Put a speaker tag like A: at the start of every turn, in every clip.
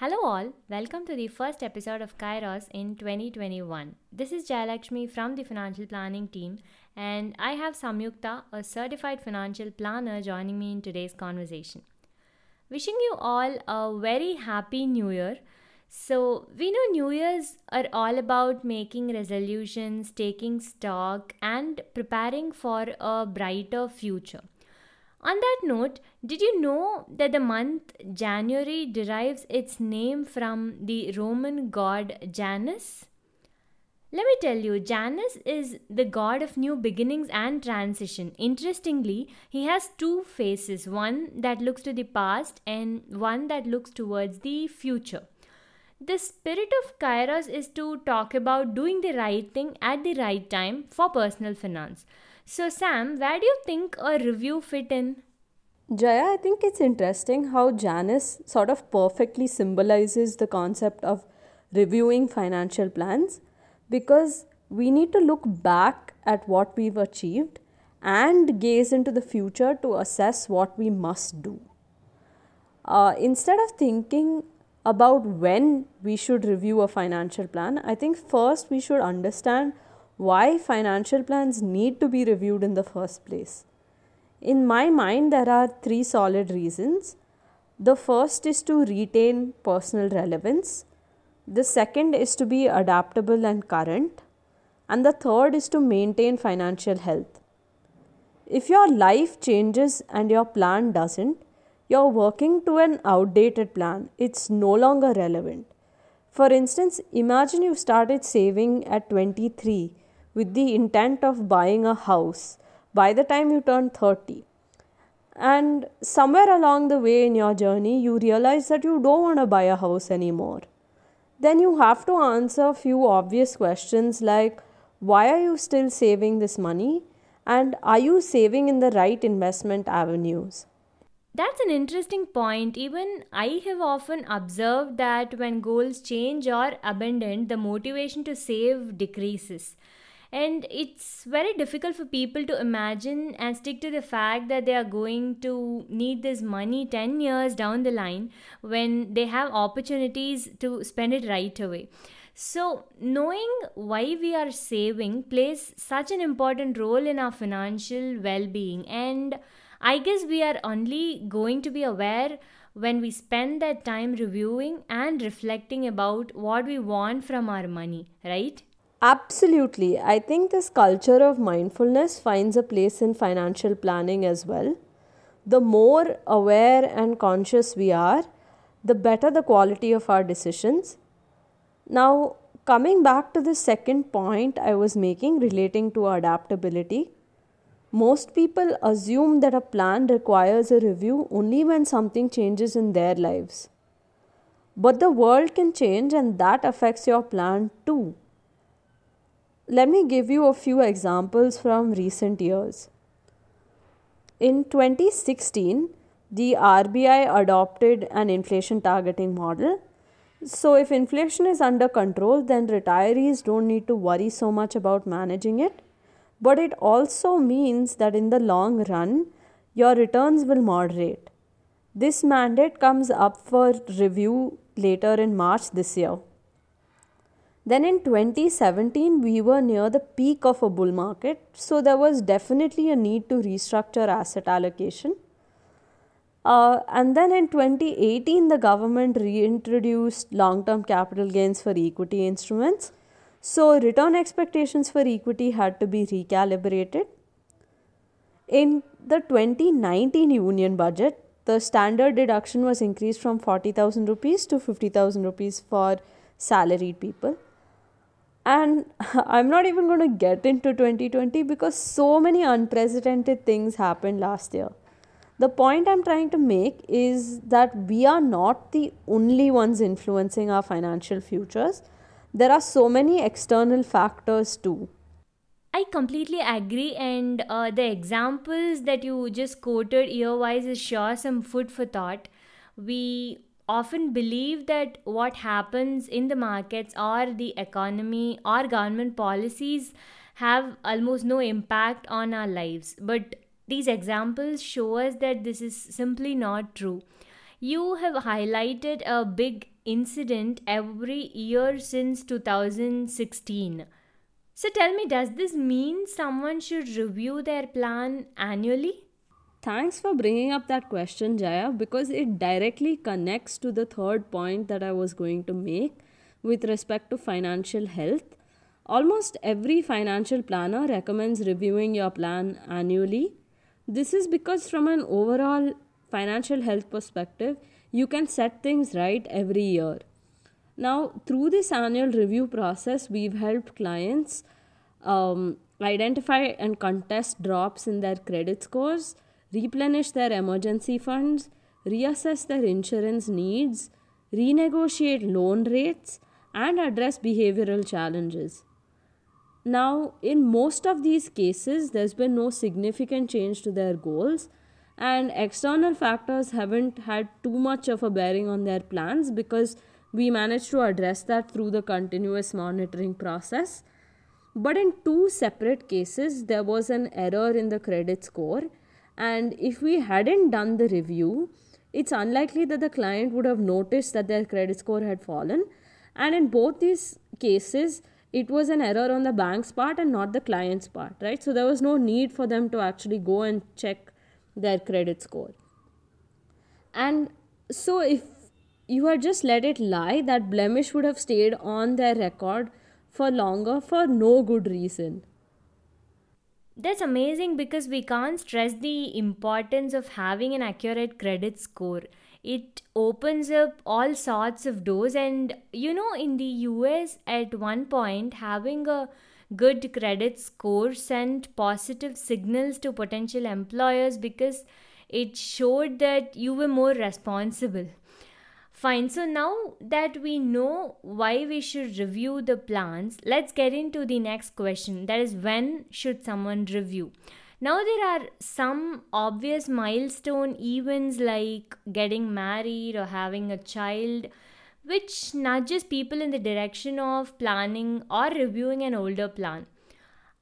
A: Hello, all. Welcome to the first episode of Kairos in 2021. This is Jayalakshmi from the financial planning team, and I have Samyukta, a certified financial planner, joining me in today's conversation. Wishing you all a very happy new year. So, we know New Year's are all about making resolutions, taking stock, and preparing for a brighter future. On that note, did you know that the month January derives its name from the Roman god Janus? Let me tell you, Janus is the god of new beginnings and transition. Interestingly, he has two faces one that looks to the past and one that looks towards the future. The spirit of Kairos is to talk about doing the right thing at the right time for personal finance. So, Sam, where do you think a review fit in?
B: Jaya, I think it's interesting how Janus sort of perfectly symbolizes the concept of reviewing financial plans because we need to look back at what we've achieved and gaze into the future to assess what we must do. Uh, instead of thinking about when we should review a financial plan, I think first we should understand why financial plans need to be reviewed in the first place. In my mind, there are three solid reasons. The first is to retain personal relevance, the second is to be adaptable and current, and the third is to maintain financial health. If your life changes and your plan doesn't, you're working to an outdated plan. It's no longer relevant. For instance, imagine you started saving at 23 with the intent of buying a house by the time you turn 30. And somewhere along the way in your journey, you realize that you don't want to buy a house anymore. Then you have to answer a few obvious questions like why are you still saving this money? And are you saving in the right investment avenues?
A: That's an interesting point. Even I have often observed that when goals change or abandoned, the motivation to save decreases. And it's very difficult for people to imagine and stick to the fact that they are going to need this money 10 years down the line when they have opportunities to spend it right away. So, knowing why we are saving plays such an important role in our financial well being. And I guess we are only going to be aware when we spend that time reviewing and reflecting about what we want from our money, right?
B: Absolutely. I think this culture of mindfulness finds a place in financial planning as well. The more aware and conscious we are, the better the quality of our decisions. Now, coming back to the second point I was making relating to adaptability, most people assume that a plan requires a review only when something changes in their lives. But the world can change and that affects your plan too. Let me give you a few examples from recent years. In 2016, the RBI adopted an inflation targeting model. So, if inflation is under control, then retirees don't need to worry so much about managing it but it also means that in the long run, your returns will moderate. This mandate comes up for review later in March this year. Then in 2017, we were near the peak of a bull market, so there was definitely a need to restructure asset allocation. Uh, and then in 2018, the government reintroduced long term capital gains for equity instruments so, return expectations for equity had to be recalibrated. In the 2019 union budget, the standard deduction was increased from 40,000 rupees to 50,000 rupees for salaried people. And I'm not even going to get into 2020 because so many unprecedented things happened last year. The point I'm trying to make is that we are not the only ones influencing our financial futures there are so many external factors too.
A: I completely agree, and uh, the examples that you just quoted earwise is sure some food for thought. We often believe that what happens in the markets or the economy or government policies have almost no impact on our lives, but these examples show us that this is simply not true. You have highlighted a big incident every year since 2016. So tell me, does this mean someone should review their plan annually?
B: Thanks for bringing up that question, Jaya, because it directly connects to the third point that I was going to make with respect to financial health. Almost every financial planner recommends reviewing your plan annually. This is because, from an overall financial health perspective, you can set things right every year. Now, through this annual review process, we've helped clients um, identify and contest drops in their credit scores, replenish their emergency funds, reassess their insurance needs, renegotiate loan rates, and address behavioral challenges. Now, in most of these cases, there's been no significant change to their goals, and external factors haven't had too much of a bearing on their plans because we managed to address that through the continuous monitoring process. But in two separate cases, there was an error in the credit score, and if we hadn't done the review, it's unlikely that the client would have noticed that their credit score had fallen. And in both these cases, it was an error on the bank's part and not the client's part, right? So there was no need for them to actually go and check their credit score. And so, if you had just let it lie, that blemish would have stayed on their record for longer for no good reason.
A: That's amazing because we can't stress the importance of having an accurate credit score. It opens up all sorts of doors, and you know, in the US, at one point, having a good credit score sent positive signals to potential employers because it showed that you were more responsible. Fine, so now that we know why we should review the plans, let's get into the next question that is, when should someone review? Now, there are some obvious milestone events like getting married or having a child which nudges people in the direction of planning or reviewing an older plan.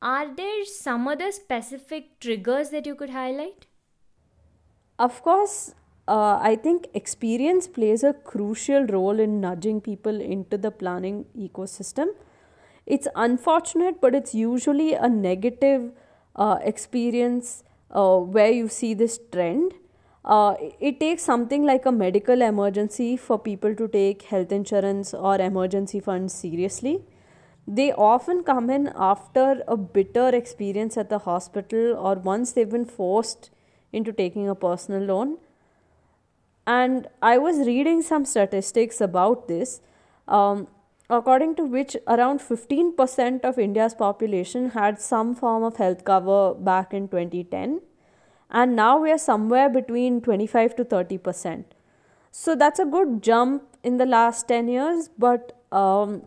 A: Are there some other specific triggers that you could highlight?
B: Of course, uh, I think experience plays a crucial role in nudging people into the planning ecosystem. It's unfortunate, but it's usually a negative uh, experience uh, where you see this trend. Uh, it takes something like a medical emergency for people to take health insurance or emergency funds seriously. They often come in after a bitter experience at the hospital or once they've been forced into taking a personal loan. And I was reading some statistics about this, um, according to which around 15% of India's population had some form of health cover back in 2010 and now we are somewhere between 25 to 30 percent. So that's a good jump in the last 10 years but um,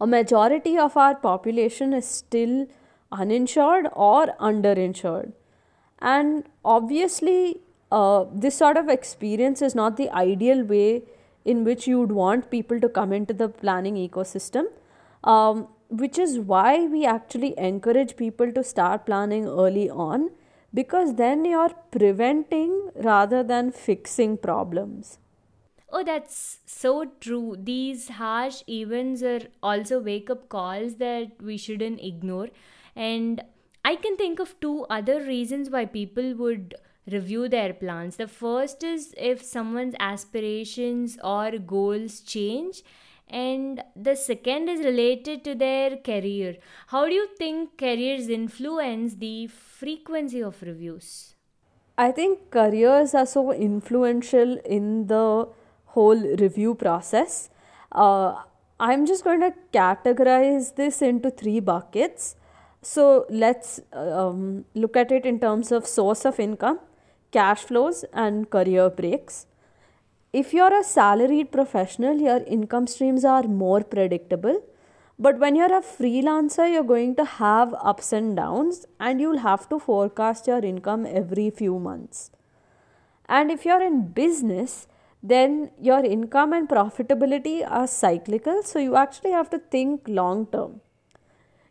B: a majority of our population is still uninsured or underinsured. And obviously uh, this sort of experience is not the ideal way in which you would want people to come into the planning ecosystem um, which is why we actually encourage people to start planning early on because then you're preventing rather than fixing problems.
A: Oh, that's so true. These harsh events are also wake up calls that we shouldn't ignore. And I can think of two other reasons why people would review their plans. The first is if someone's aspirations or goals change and the second is related to their career. How do you think careers influence the frequency of reviews?
B: I think careers are so influential in the whole review process. Uh, I'm just going to categorize this into three buckets. So let's um, look at it in terms of source of income, cash flows, and career breaks if you're a salaried professional, your income streams are more predictable. But when you're a freelancer, you're going to have ups and downs, and you'll have to forecast your income every few months. And if you're in business, then your income and profitability are cyclical, so you actually have to think long term.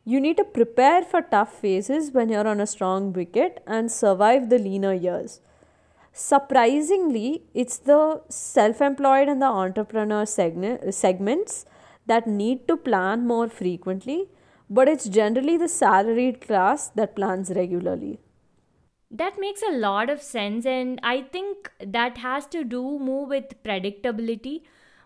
B: You need to prepare for tough phases when you're on a strong wicket and survive the leaner years. Surprisingly, it's the self employed and the entrepreneur segment, segments that need to plan more frequently, but it's generally the salaried class that plans regularly.
A: That makes a lot of sense, and I think that has to do more with predictability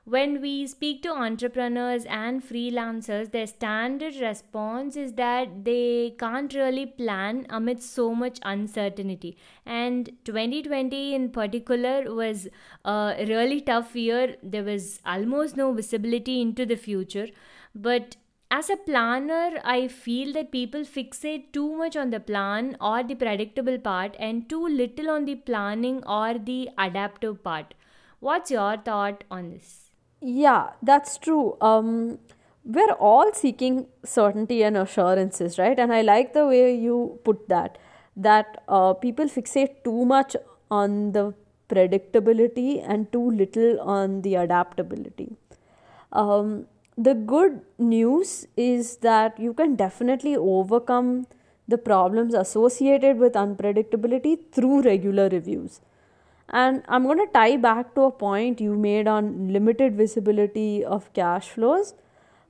A: when we speak to entrepreneurs and freelancers, their standard response is that they can't really plan amidst so much uncertainty. And 2020 in particular was a really tough year. There was almost no visibility into the future. But as a planner, I feel that people fixate too much on the plan or the predictable part and too little on the planning or the adaptive part. What's your thought on this?
B: Yeah, that's true. Um, we're all seeking certainty and assurances, right? And I like the way you put that. That uh, people fixate too much on the predictability and too little on the adaptability. Um, the good news is that you can definitely overcome the problems associated with unpredictability through regular reviews. And I'm going to tie back to a point you made on limited visibility of cash flows.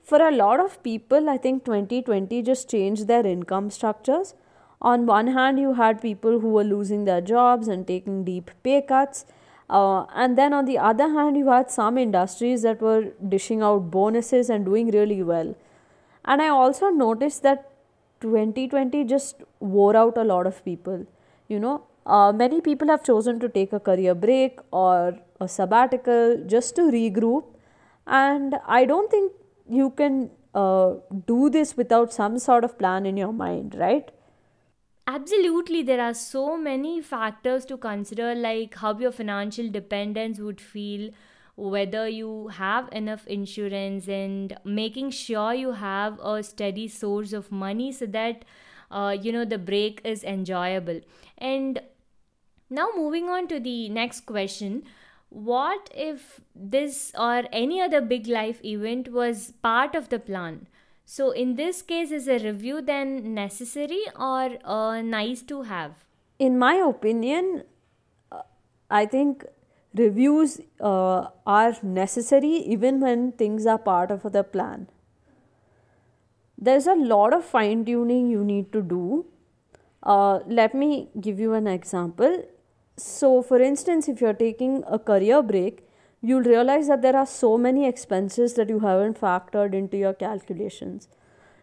B: For a lot of people, I think 2020 just changed their income structures. On one hand, you had people who were losing their jobs and taking deep pay cuts. Uh, and then on the other hand, you had some industries that were dishing out bonuses and doing really well. And I also noticed that 2020 just wore out a lot of people. You know, uh, many people have chosen to take a career break or a sabbatical just to regroup, and I don't think you can uh, do this without some sort of plan in your mind, right?
A: Absolutely, there are so many factors to consider, like how your financial dependence would feel, whether you have enough insurance, and making sure you have a steady source of money so that uh, you know the break is enjoyable. And now, moving on to the next question What if this or any other big life event was part of the plan? So, in this case, is a review then necessary or uh, nice to have?
B: In my opinion, uh, I think reviews uh, are necessary even when things are part of the plan. There's a lot of fine tuning you need to do. Uh, let me give you an example. So, for instance, if you're taking a career break, you'll realize that there are so many expenses that you haven't factored into your calculations.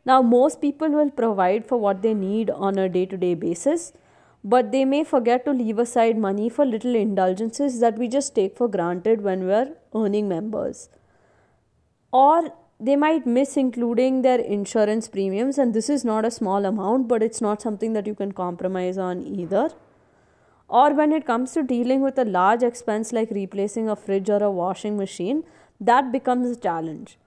B: Now, most people will provide for what they need on a day to day basis, but they may forget to leave aside money for little indulgences that we just take for granted when we're earning members. Or they might miss including their insurance premiums, and this is not a small amount, but it's not something that you can compromise on either or when it comes to dealing with a large expense like replacing a fridge or a washing machine, that becomes a challenge.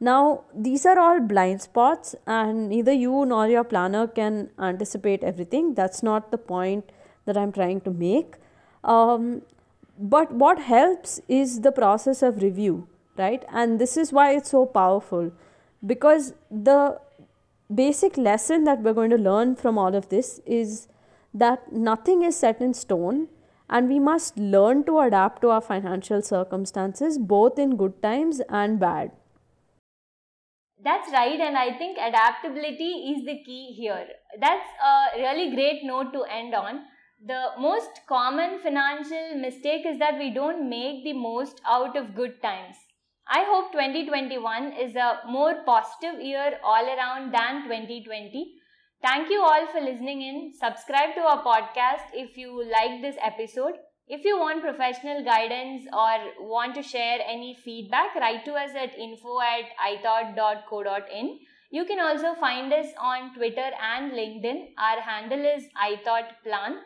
B: Now, these are all blind spots, and neither you nor your planner can anticipate everything. That's not the point that I'm trying to make. Um, but what helps is the process of review, right? And this is why it's so powerful because the basic lesson that we're going to learn from all of this is that nothing is set in stone and we must learn to adapt to our financial circumstances both in good times and bad.
A: That's right, and I think adaptability is the key here. That's a really great note to end on. The most common financial mistake is that we don't make the most out of good times. I hope 2021 is a more positive year all around than 2020 Thank you all for listening in. Subscribe to our podcast if you like this episode. If you want professional guidance or want to share any feedback, write to us at info at ithought.co.in. You can also find us on Twitter and LinkedIn. Our handle is ithoughtplan.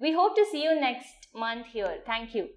A: We hope to see you next month here. Thank you.